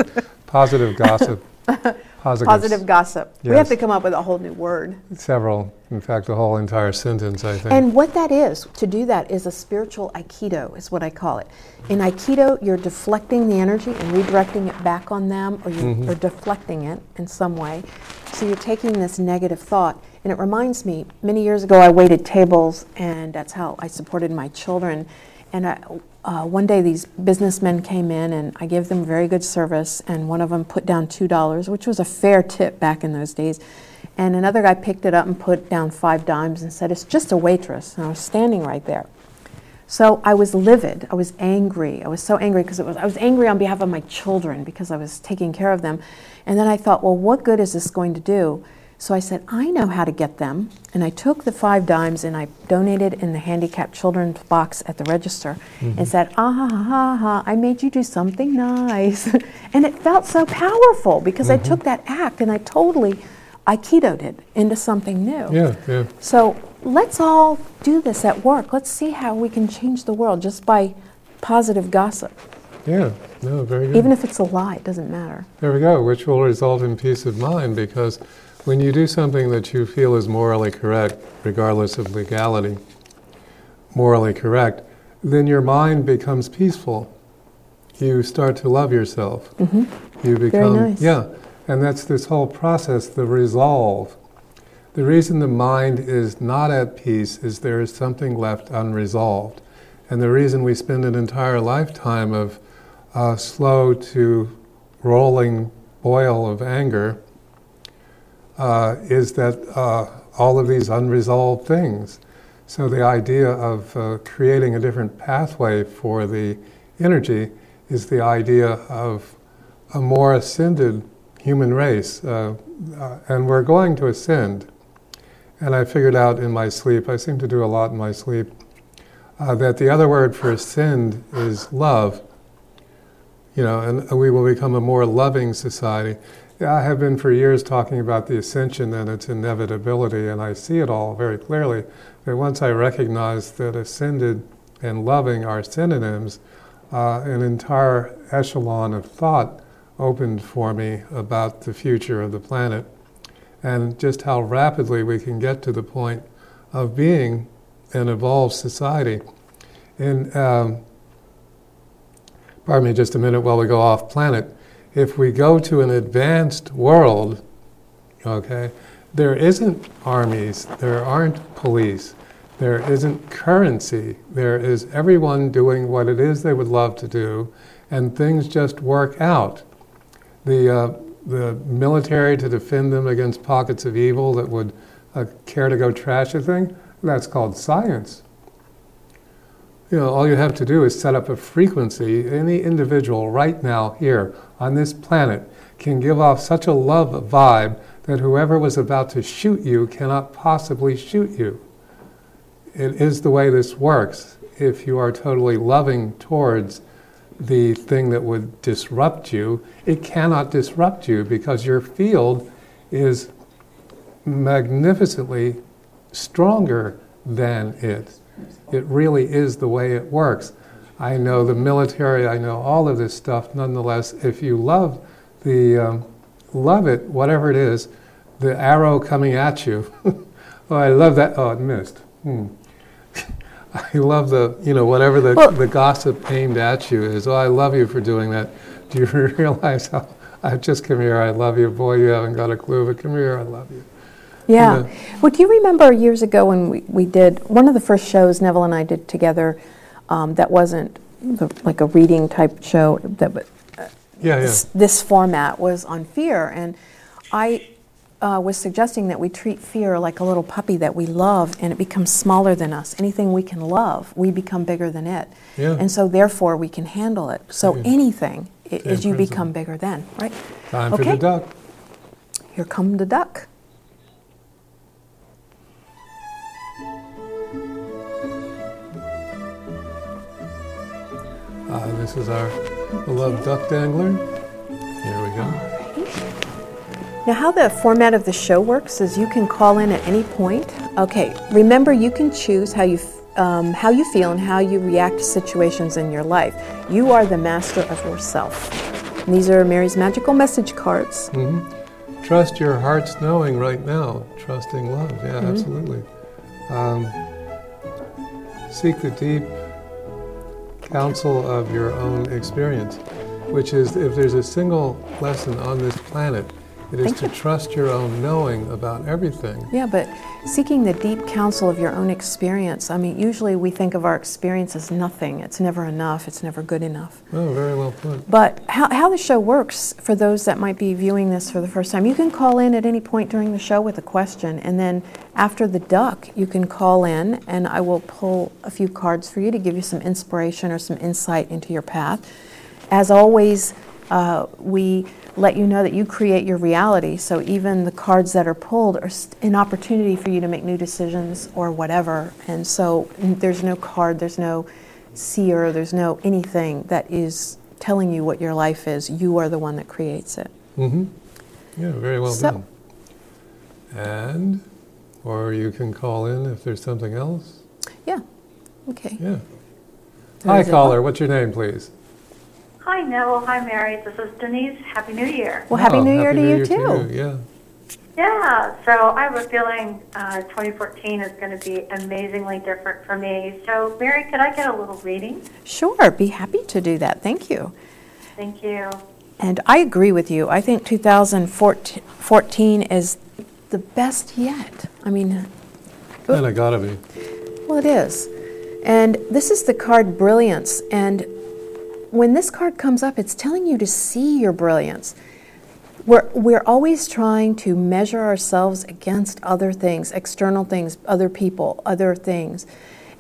Positive gossip. Positive. Positive gossip. We have to come up with a whole new word. Several. In fact, the whole entire sentence, I think. And what that is, to do that, is a spiritual aikido, is what I call it. In aikido, you're deflecting the energy and redirecting it back on them, or you're mm-hmm. or deflecting it in some way. So you're taking this negative thought. And it reminds me, many years ago, I waited tables, and that's how I supported my children. And I, uh, one day, these businessmen came in, and I gave them very good service. And one of them put down two dollars, which was a fair tip back in those days. And another guy picked it up and put down five dimes and said, "It's just a waitress." And I was standing right there. So I was livid. I was angry. I was so angry because it was I was angry on behalf of my children because I was taking care of them. And then I thought, well, what good is this going to do? So I said, I know how to get them. And I took the five dimes and I donated in the handicapped children's box at the register Mm-hmm. and said, ah ha ha ha I made you do something nice. and it felt so powerful because Mm-hmm. I took that act and I totally Aikidoed it into something new. Yeah, yeah. So let's all do this at work. Let's see how we can change the world just by positive gossip. Yeah, no, very good. Even if it's a lie, it doesn't matter. There we go, which will result in peace of mind because when you do something that you feel is morally correct, regardless of legality, morally correct, then your mind becomes peaceful. You start to love yourself. Mm-hmm. You become, Very nice. yeah, and that's this whole process, the resolve. The reason the mind is not at peace is there is something left unresolved. And the reason we spend an entire lifetime of uh, slow to rolling boil of anger uh, is that uh, all of these unresolved things. So the idea of uh, creating a different pathway for the energy is the idea of a more ascended human race. Uh, uh, and we're going to ascend. And I figured out in my sleep, I seem to do a lot in my sleep, uh, that the other word for ascend is love. You know, and we will become a more loving society. I have been for years talking about the ascension and its inevitability, and I see it all very clearly. That once I recognize that ascended and loving are synonyms, uh, an entire echelon of thought opened for me about the future of the planet and just how rapidly we can get to the point of being an evolved society. And um, pardon me just a minute while we go off planet. If we go to an advanced world, okay, there isn't armies, there aren't police, there isn't currency, there is everyone doing what it is they would love to do, and things just work out. The, uh, the military to defend them against pockets of evil that would uh, care to go trash a thing, that's called science. You know, all you have to do is set up a frequency. Any individual right now here on this planet can give off such a love vibe that whoever was about to shoot you cannot possibly shoot you. It is the way this works. If you are totally loving towards the thing that would disrupt you, it cannot disrupt you because your field is magnificently stronger than it. It really is the way it works. I know the military, I know all of this stuff. Nonetheless, if you love the um, love it, whatever it is, the arrow coming at you. oh, I love that. Oh, it missed. Hmm. I love the, you know, whatever the, Well- the gossip aimed at you is. Oh, I love you for doing that. Do you realize how? I just come here. I love you, boy. You haven't got a clue, but come here. I love you. Yeah. know. Well, do you remember years ago when we, we did one of the first shows Neville and I did together um, that wasn't the, like a reading type show that but Yeah, yeah. this, this format was on fear and I uh, was suggesting that we treat fear like a little puppy that we love and it becomes smaller than us. Anything we can love, we become bigger than it. Yeah. And so therefore we can handle it. So Yeah. anything i- is you become bigger then, right? Time for Okay. the duck. Here come the duck. Uh, this is our beloved duck dangler. Here we go. Now, how the format of the show works is you can call in at any point. Okay, remember you can choose how you um, how you feel and how you react to situations in your life. You are the master of yourself. And these are Mary's magical message cards. hmm Trust your heart's knowing right now. Trusting love. Yeah, Mm-hmm. absolutely. Um, seek the deep counsel of your own experience, which is if there's a single lesson on this planet, it is Thank to you. trust your own knowing about everything. Yeah, but seeking the deep counsel of your own experience. I mean, usually we think of our experience as nothing. It's never enough. It's never good enough. Oh, very well put. But how, how the show works for those that might be viewing this for the first time, you can call in at any point during the show with a question, and then after the duck, you can call in, and I will pull a few cards for you to give you some inspiration or some insight into your path. As always, Uh, we let you know that you create your reality. So even the cards that are pulled are an opportunity for you to make new decisions or whatever. And so there's no card, there's no seer, there's no anything that is telling you what your life is. You are the one that creates it. Mm-hmm. Yeah, very well So- done. And, or you can call in if there's something else. Yeah. Okay. Yeah. Hi, caller. What's your name, please? Hi, Neville. Hi, Mary. This is Denise. Happy New Year. Well, Happy Oh, New Year Happy to New you Year too. you, Yeah. Yeah, so I have a feeling uh, 2014 is going to be amazingly different for me. So, Mary, could I get a little reading? Sure, be happy to do that. Thank you. Thank you. And I agree with you. I think 2014 is the best yet. I mean, And it gotta be. well, it is. And this is the card Brilliance. And when this card comes up, it's telling you to see your brilliance. We're, we're always trying to measure ourselves against other things, external things, other people, other things.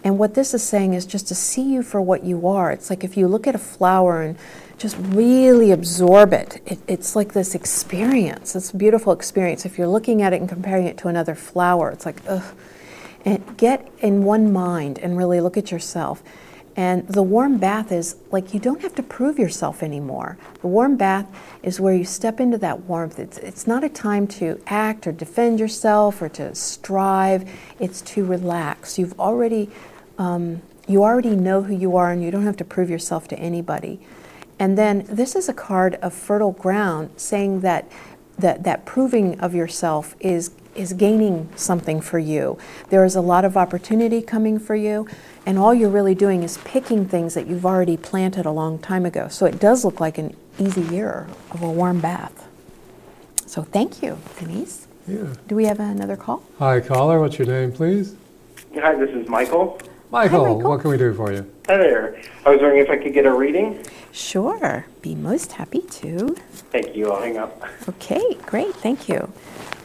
And what this is saying is just to see you for what you are. It's like if you look at a flower and just really absorb it, it it's like this experience, this beautiful experience. If you're looking at it and comparing it to another flower, it's like, ugh. And get in one mind and really look at yourself. And the warm bath is like you don't have to prove yourself anymore. The warm bath is where you step into that warmth. It's, it's not a time to act or defend yourself or to strive, it's to relax. You've already, um, you already know who you are and you don't have to prove yourself to anybody. And then this is a card of fertile ground saying that that, that proving of yourself is is gaining something for you. There is a lot of opportunity coming for you, and all you're really doing is picking things that you've already planted a long time ago. So it does look like an easy year of a warm bath. So thank you, Denise. Yeah. Do we have another call? Hi, caller. What's your name, please? Hi, this is Michael. Michael, Michael. what can we do for you? Hi there. I was wondering if I could get a reading. Sure. Be most happy to. Thank you. I'll hang up. Okay, great, thank you.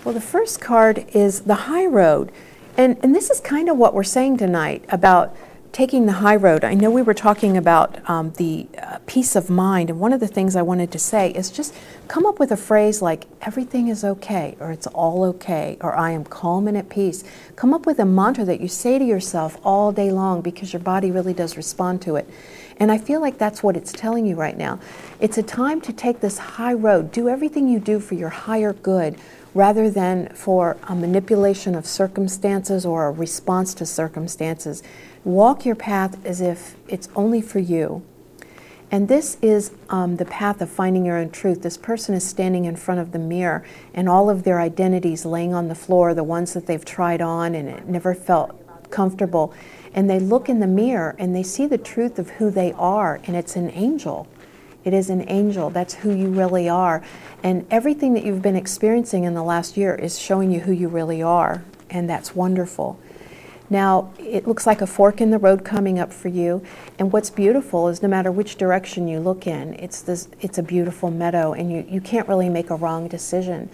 Well, the first card is the high road. And, and this is kind of what we're saying tonight about taking the high road. I know we were talking about um, the uh, peace of mind, and one of the things I wanted to say is just come up with a phrase like, everything is okay, or it's all okay, or I am calm and at peace. Come up with a mantra that you say to yourself all day long because your body really does respond to it. And I feel like that's what it's telling you right now. It's a time to take this high road, do everything you do for your higher good rather than for a manipulation of circumstances or a response to circumstances. Walk your path as if it's only for you. And this is um, the path of finding your own truth. This person is standing in front of the mirror, and all of their identities laying on the floor, the ones that they've tried on and it never felt comfortable. And they look in the mirror and they see the truth of who they are, and it's an angel. It is an angel. That's who you really are. And everything that you've been experiencing in the last year is showing you who you really are, and that's wonderful. Now, it looks like a fork in the road coming up for you. And what's beautiful is no matter which direction you look in, it's, this, it's a beautiful meadow, and you, you can't really make a wrong decision.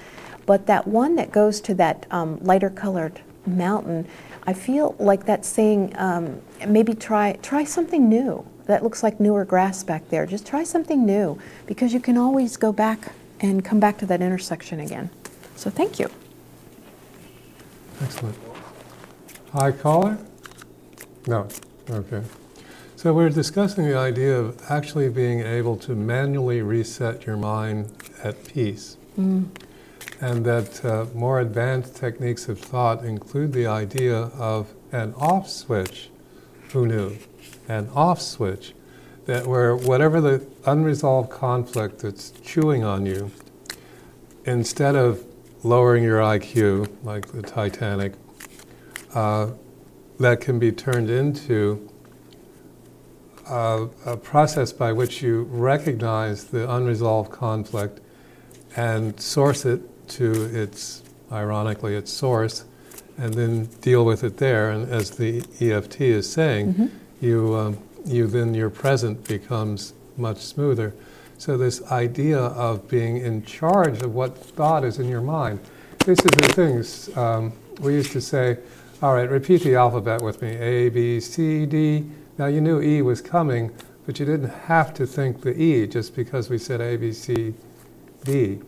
But that one that goes to that um, lighter colored mountain, I feel like that's saying um, maybe try, try something new. That looks like newer grass back there. Just try something new because you can always go back and come back to that intersection again. So thank you. Excellent. Hi, collar? No. Okay. So we're discussing the idea of actually being able to manually reset your mind at peace. And that uh, more advanced techniques of thought include the idea of an off switch. Who knew? An off switch. That where whatever the unresolved conflict that's chewing on you, instead of lowering your IQ, like the Titanic, uh, that can be turned into a, a process by which you recognize the unresolved conflict and source it to its, ironically, its source, and then deal with it there. And as the EFT is saying, you, um, you then your present becomes much smoother. So this idea of being in charge of what thought is in your mind. This is the things um, we used to say. All right, repeat the alphabet with me: A, B, C, D. Now you knew E was coming, but you didn't have to think the E just because we said A, B, C, D.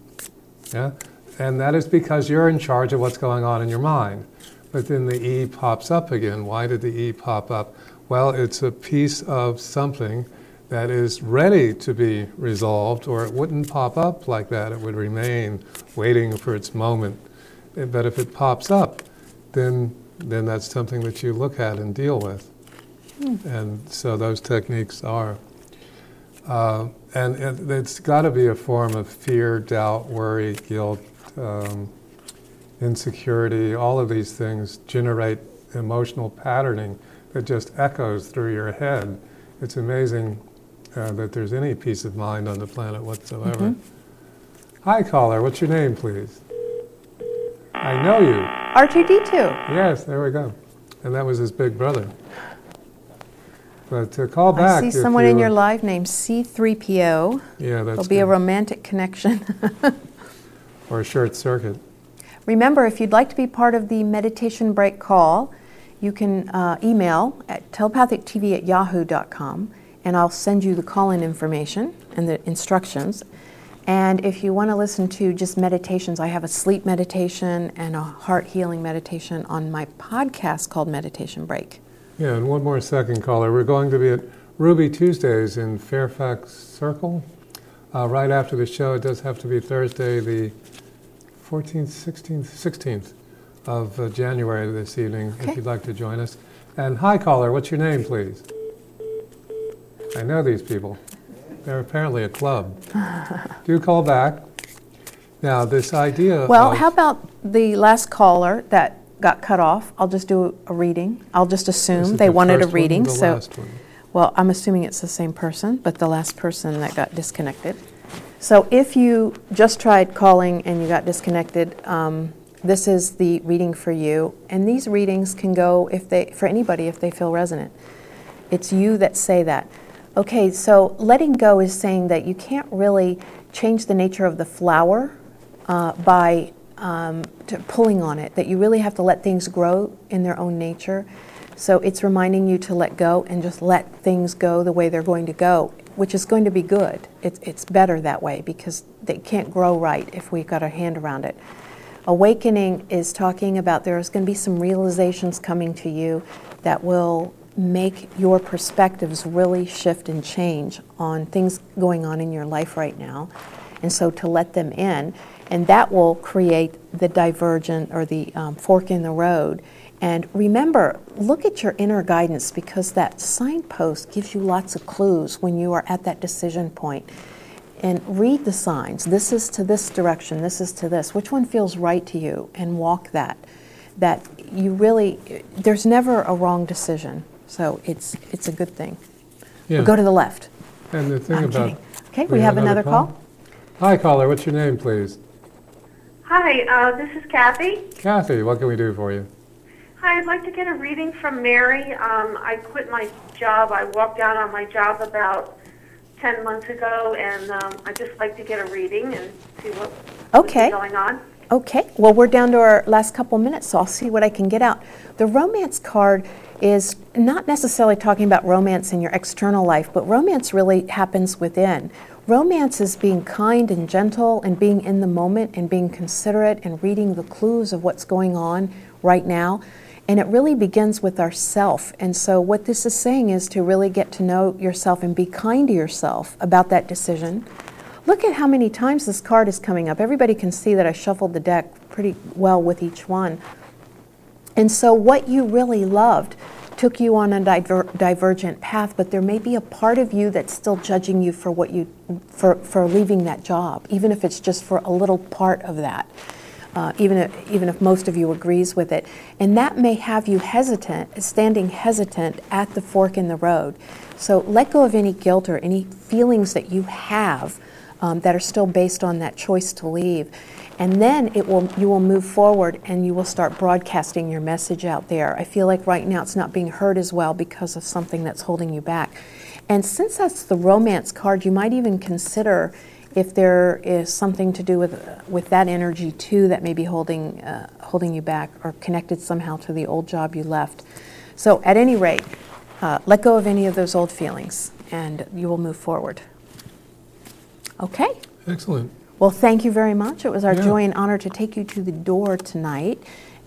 Yeah? And that is because you're in charge of what's going on in your mind. But then the E pops up again. Why did the E pop up? Well, it's a piece of something that is ready to be resolved, or it wouldn't pop up like that. It would remain waiting for its moment. But if it pops up, then, then that's something that you look at and deal with. And so those techniques are. Uh, and it, it's got to be a form of fear, doubt, worry, guilt, um, insecurity. All of these things generate emotional patterning that just echoes through your head. It's amazing uh, that there's any peace of mind on the planet whatsoever. Hi, caller. What's your name, please? I know you. R2D2. Yes, there we go. And that was his big brother. But to call back. I see someone you, in your uh, life named C3PO. Yeah, that's There'll be a romantic connection. or a short circuit. Remember, if you'd like to be part of the meditation break call, you can uh, email at telepathictv at yahoo.com and I'll send you the call in information and the instructions. And if you want to listen to just meditations, I have a sleep meditation and a heart healing meditation on my podcast called Meditation Break. Yeah, and one more second, caller. We're going to be at Ruby Tuesdays in Fairfax Circle uh, right after the show. It does have to be Thursday, the 14th, 16th, 16th of uh, January this evening, Okay. if you'd like to join us. And hi, caller. What's your name, please? I know these people. They're apparently a club. Do call back. Now, this idea. Well, how about the last caller that got cut off? I'll just do a reading. I'll just assume they the wanted a first one or reading. the so, last one? well, I'm assuming it's the same person, but the last person that got disconnected. So, if you just tried calling and you got disconnected, um, this is the reading for you. And these readings can go if they for anybody if they feel resonant. It's you that say that. Okay, so letting go is saying that you can't really change the nature of the flower uh, by um, pulling on it, that you really have to let things grow in their own nature. So it's reminding you to let go and just let things go the way they're going to go, which is going to be good. It's, it's better that way because they can't grow right if we've got our hand around it. Awakening is talking about there's going to be some realizations coming to you that will make your perspectives really shift and change on things going on in your life right now. And so to let them in, and that will create the divergent or the um, fork in the road. And remember, look at your inner guidance because that signpost gives you lots of clues when you are at that decision point. and read the signs. This is to this direction, this is to this. Which one feels right to you? And walk that. That you really, there's never a wrong decision. So it's, it's a good thing. Yeah. Go to the left. and the thing I'm about. kidding. Okay, we, have another call. Hi, caller. What's your name, please? Hi, uh, this is Kathy. Kathy, what can we do for you? Hi, I'd like to get a reading from Mary. Um, I quit my job. I walked out on my job about 10 months ago, and um, I'd just like to get a reading and see what, Okay. what's going on. Okay, well, we're down to our last couple minutes, so I'll see what I can get out. The romance card is not necessarily talking about romance in your external life, but romance really happens within. Romance is being kind and gentle and being in the moment and being considerate and reading the clues of what's going on right now. And it really begins with ourself. And so, what this is saying is to really get to know yourself and be kind to yourself about that decision. Look at how many times this card is coming up. Everybody can see that I shuffled the deck pretty well with each one. And so, what you really loved took you on a diver- divergent path, but there may be a part of you that's still judging you for what you for, for leaving that job, even if it's just for a little part of that. Uh, even if, even if most of you agrees with it, and that may have you hesitant, standing hesitant at the fork in the road. So let go of any guilt or any feelings that you have um, that are still based on that choice to leave, and then it will you will move forward and you will start broadcasting your message out there. I feel like right now it's not being heard as well because of something that's holding you back. And since that's the romance card, you might even consider if there is something to do with with that energy too that may be holding uh, holding you back or connected somehow to the old job you left. So at any rate, uh, let go of any of those old feelings and you will move forward. Okay. Excellent. Well, thank you very much. It was our Yeah. joy and honor to take you to the door tonight.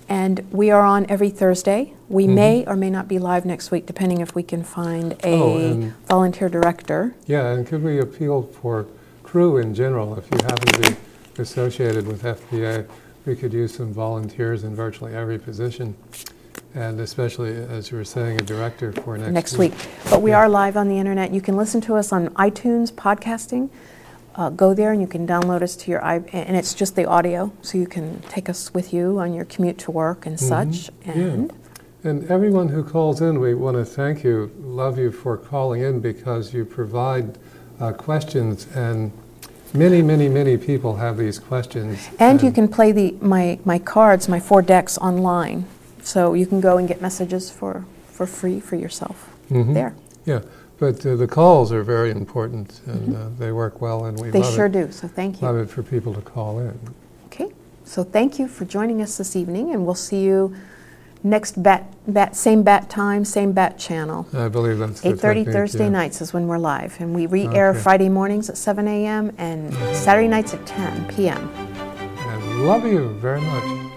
And we are on every Thursday. We Mhm. may or may not be live next week, depending if we can find a Oh, volunteer director. Yeah, and could we appeal for crew in general? If you happen to be associated with FPA, we could use some volunteers in virtually every position, and especially, as you were saying, a director for next, next week. But we are live on the internet. You can listen to us on iTunes podcasting. Uh, go there and you can download us to your i and it's just the audio, so you can take us with you on your commute to work and Mhm. such. Yeah. And And everyone who calls in, we want to thank you, love you for calling in because you provide uh, questions, and many, many, many people have these questions. and you can play the my my cards, my four decks online, so you can go and get messages for for free for yourself Mhm. there. Yeah, but uh, the calls are very important, and uh, they work well, and we Mm-hmm. They love sure it. do. So thank you. Love it for people to call in. Okay, so thank you for joining us this evening, and we'll see you next bat, bat same bat time, same bat channel. I believe that's the 8:30 Thursday yeah. nights is when we're live, and we re-air Okay. Friday mornings at 7 a.m. and Saturday nights at 10 p.m. And love you very much.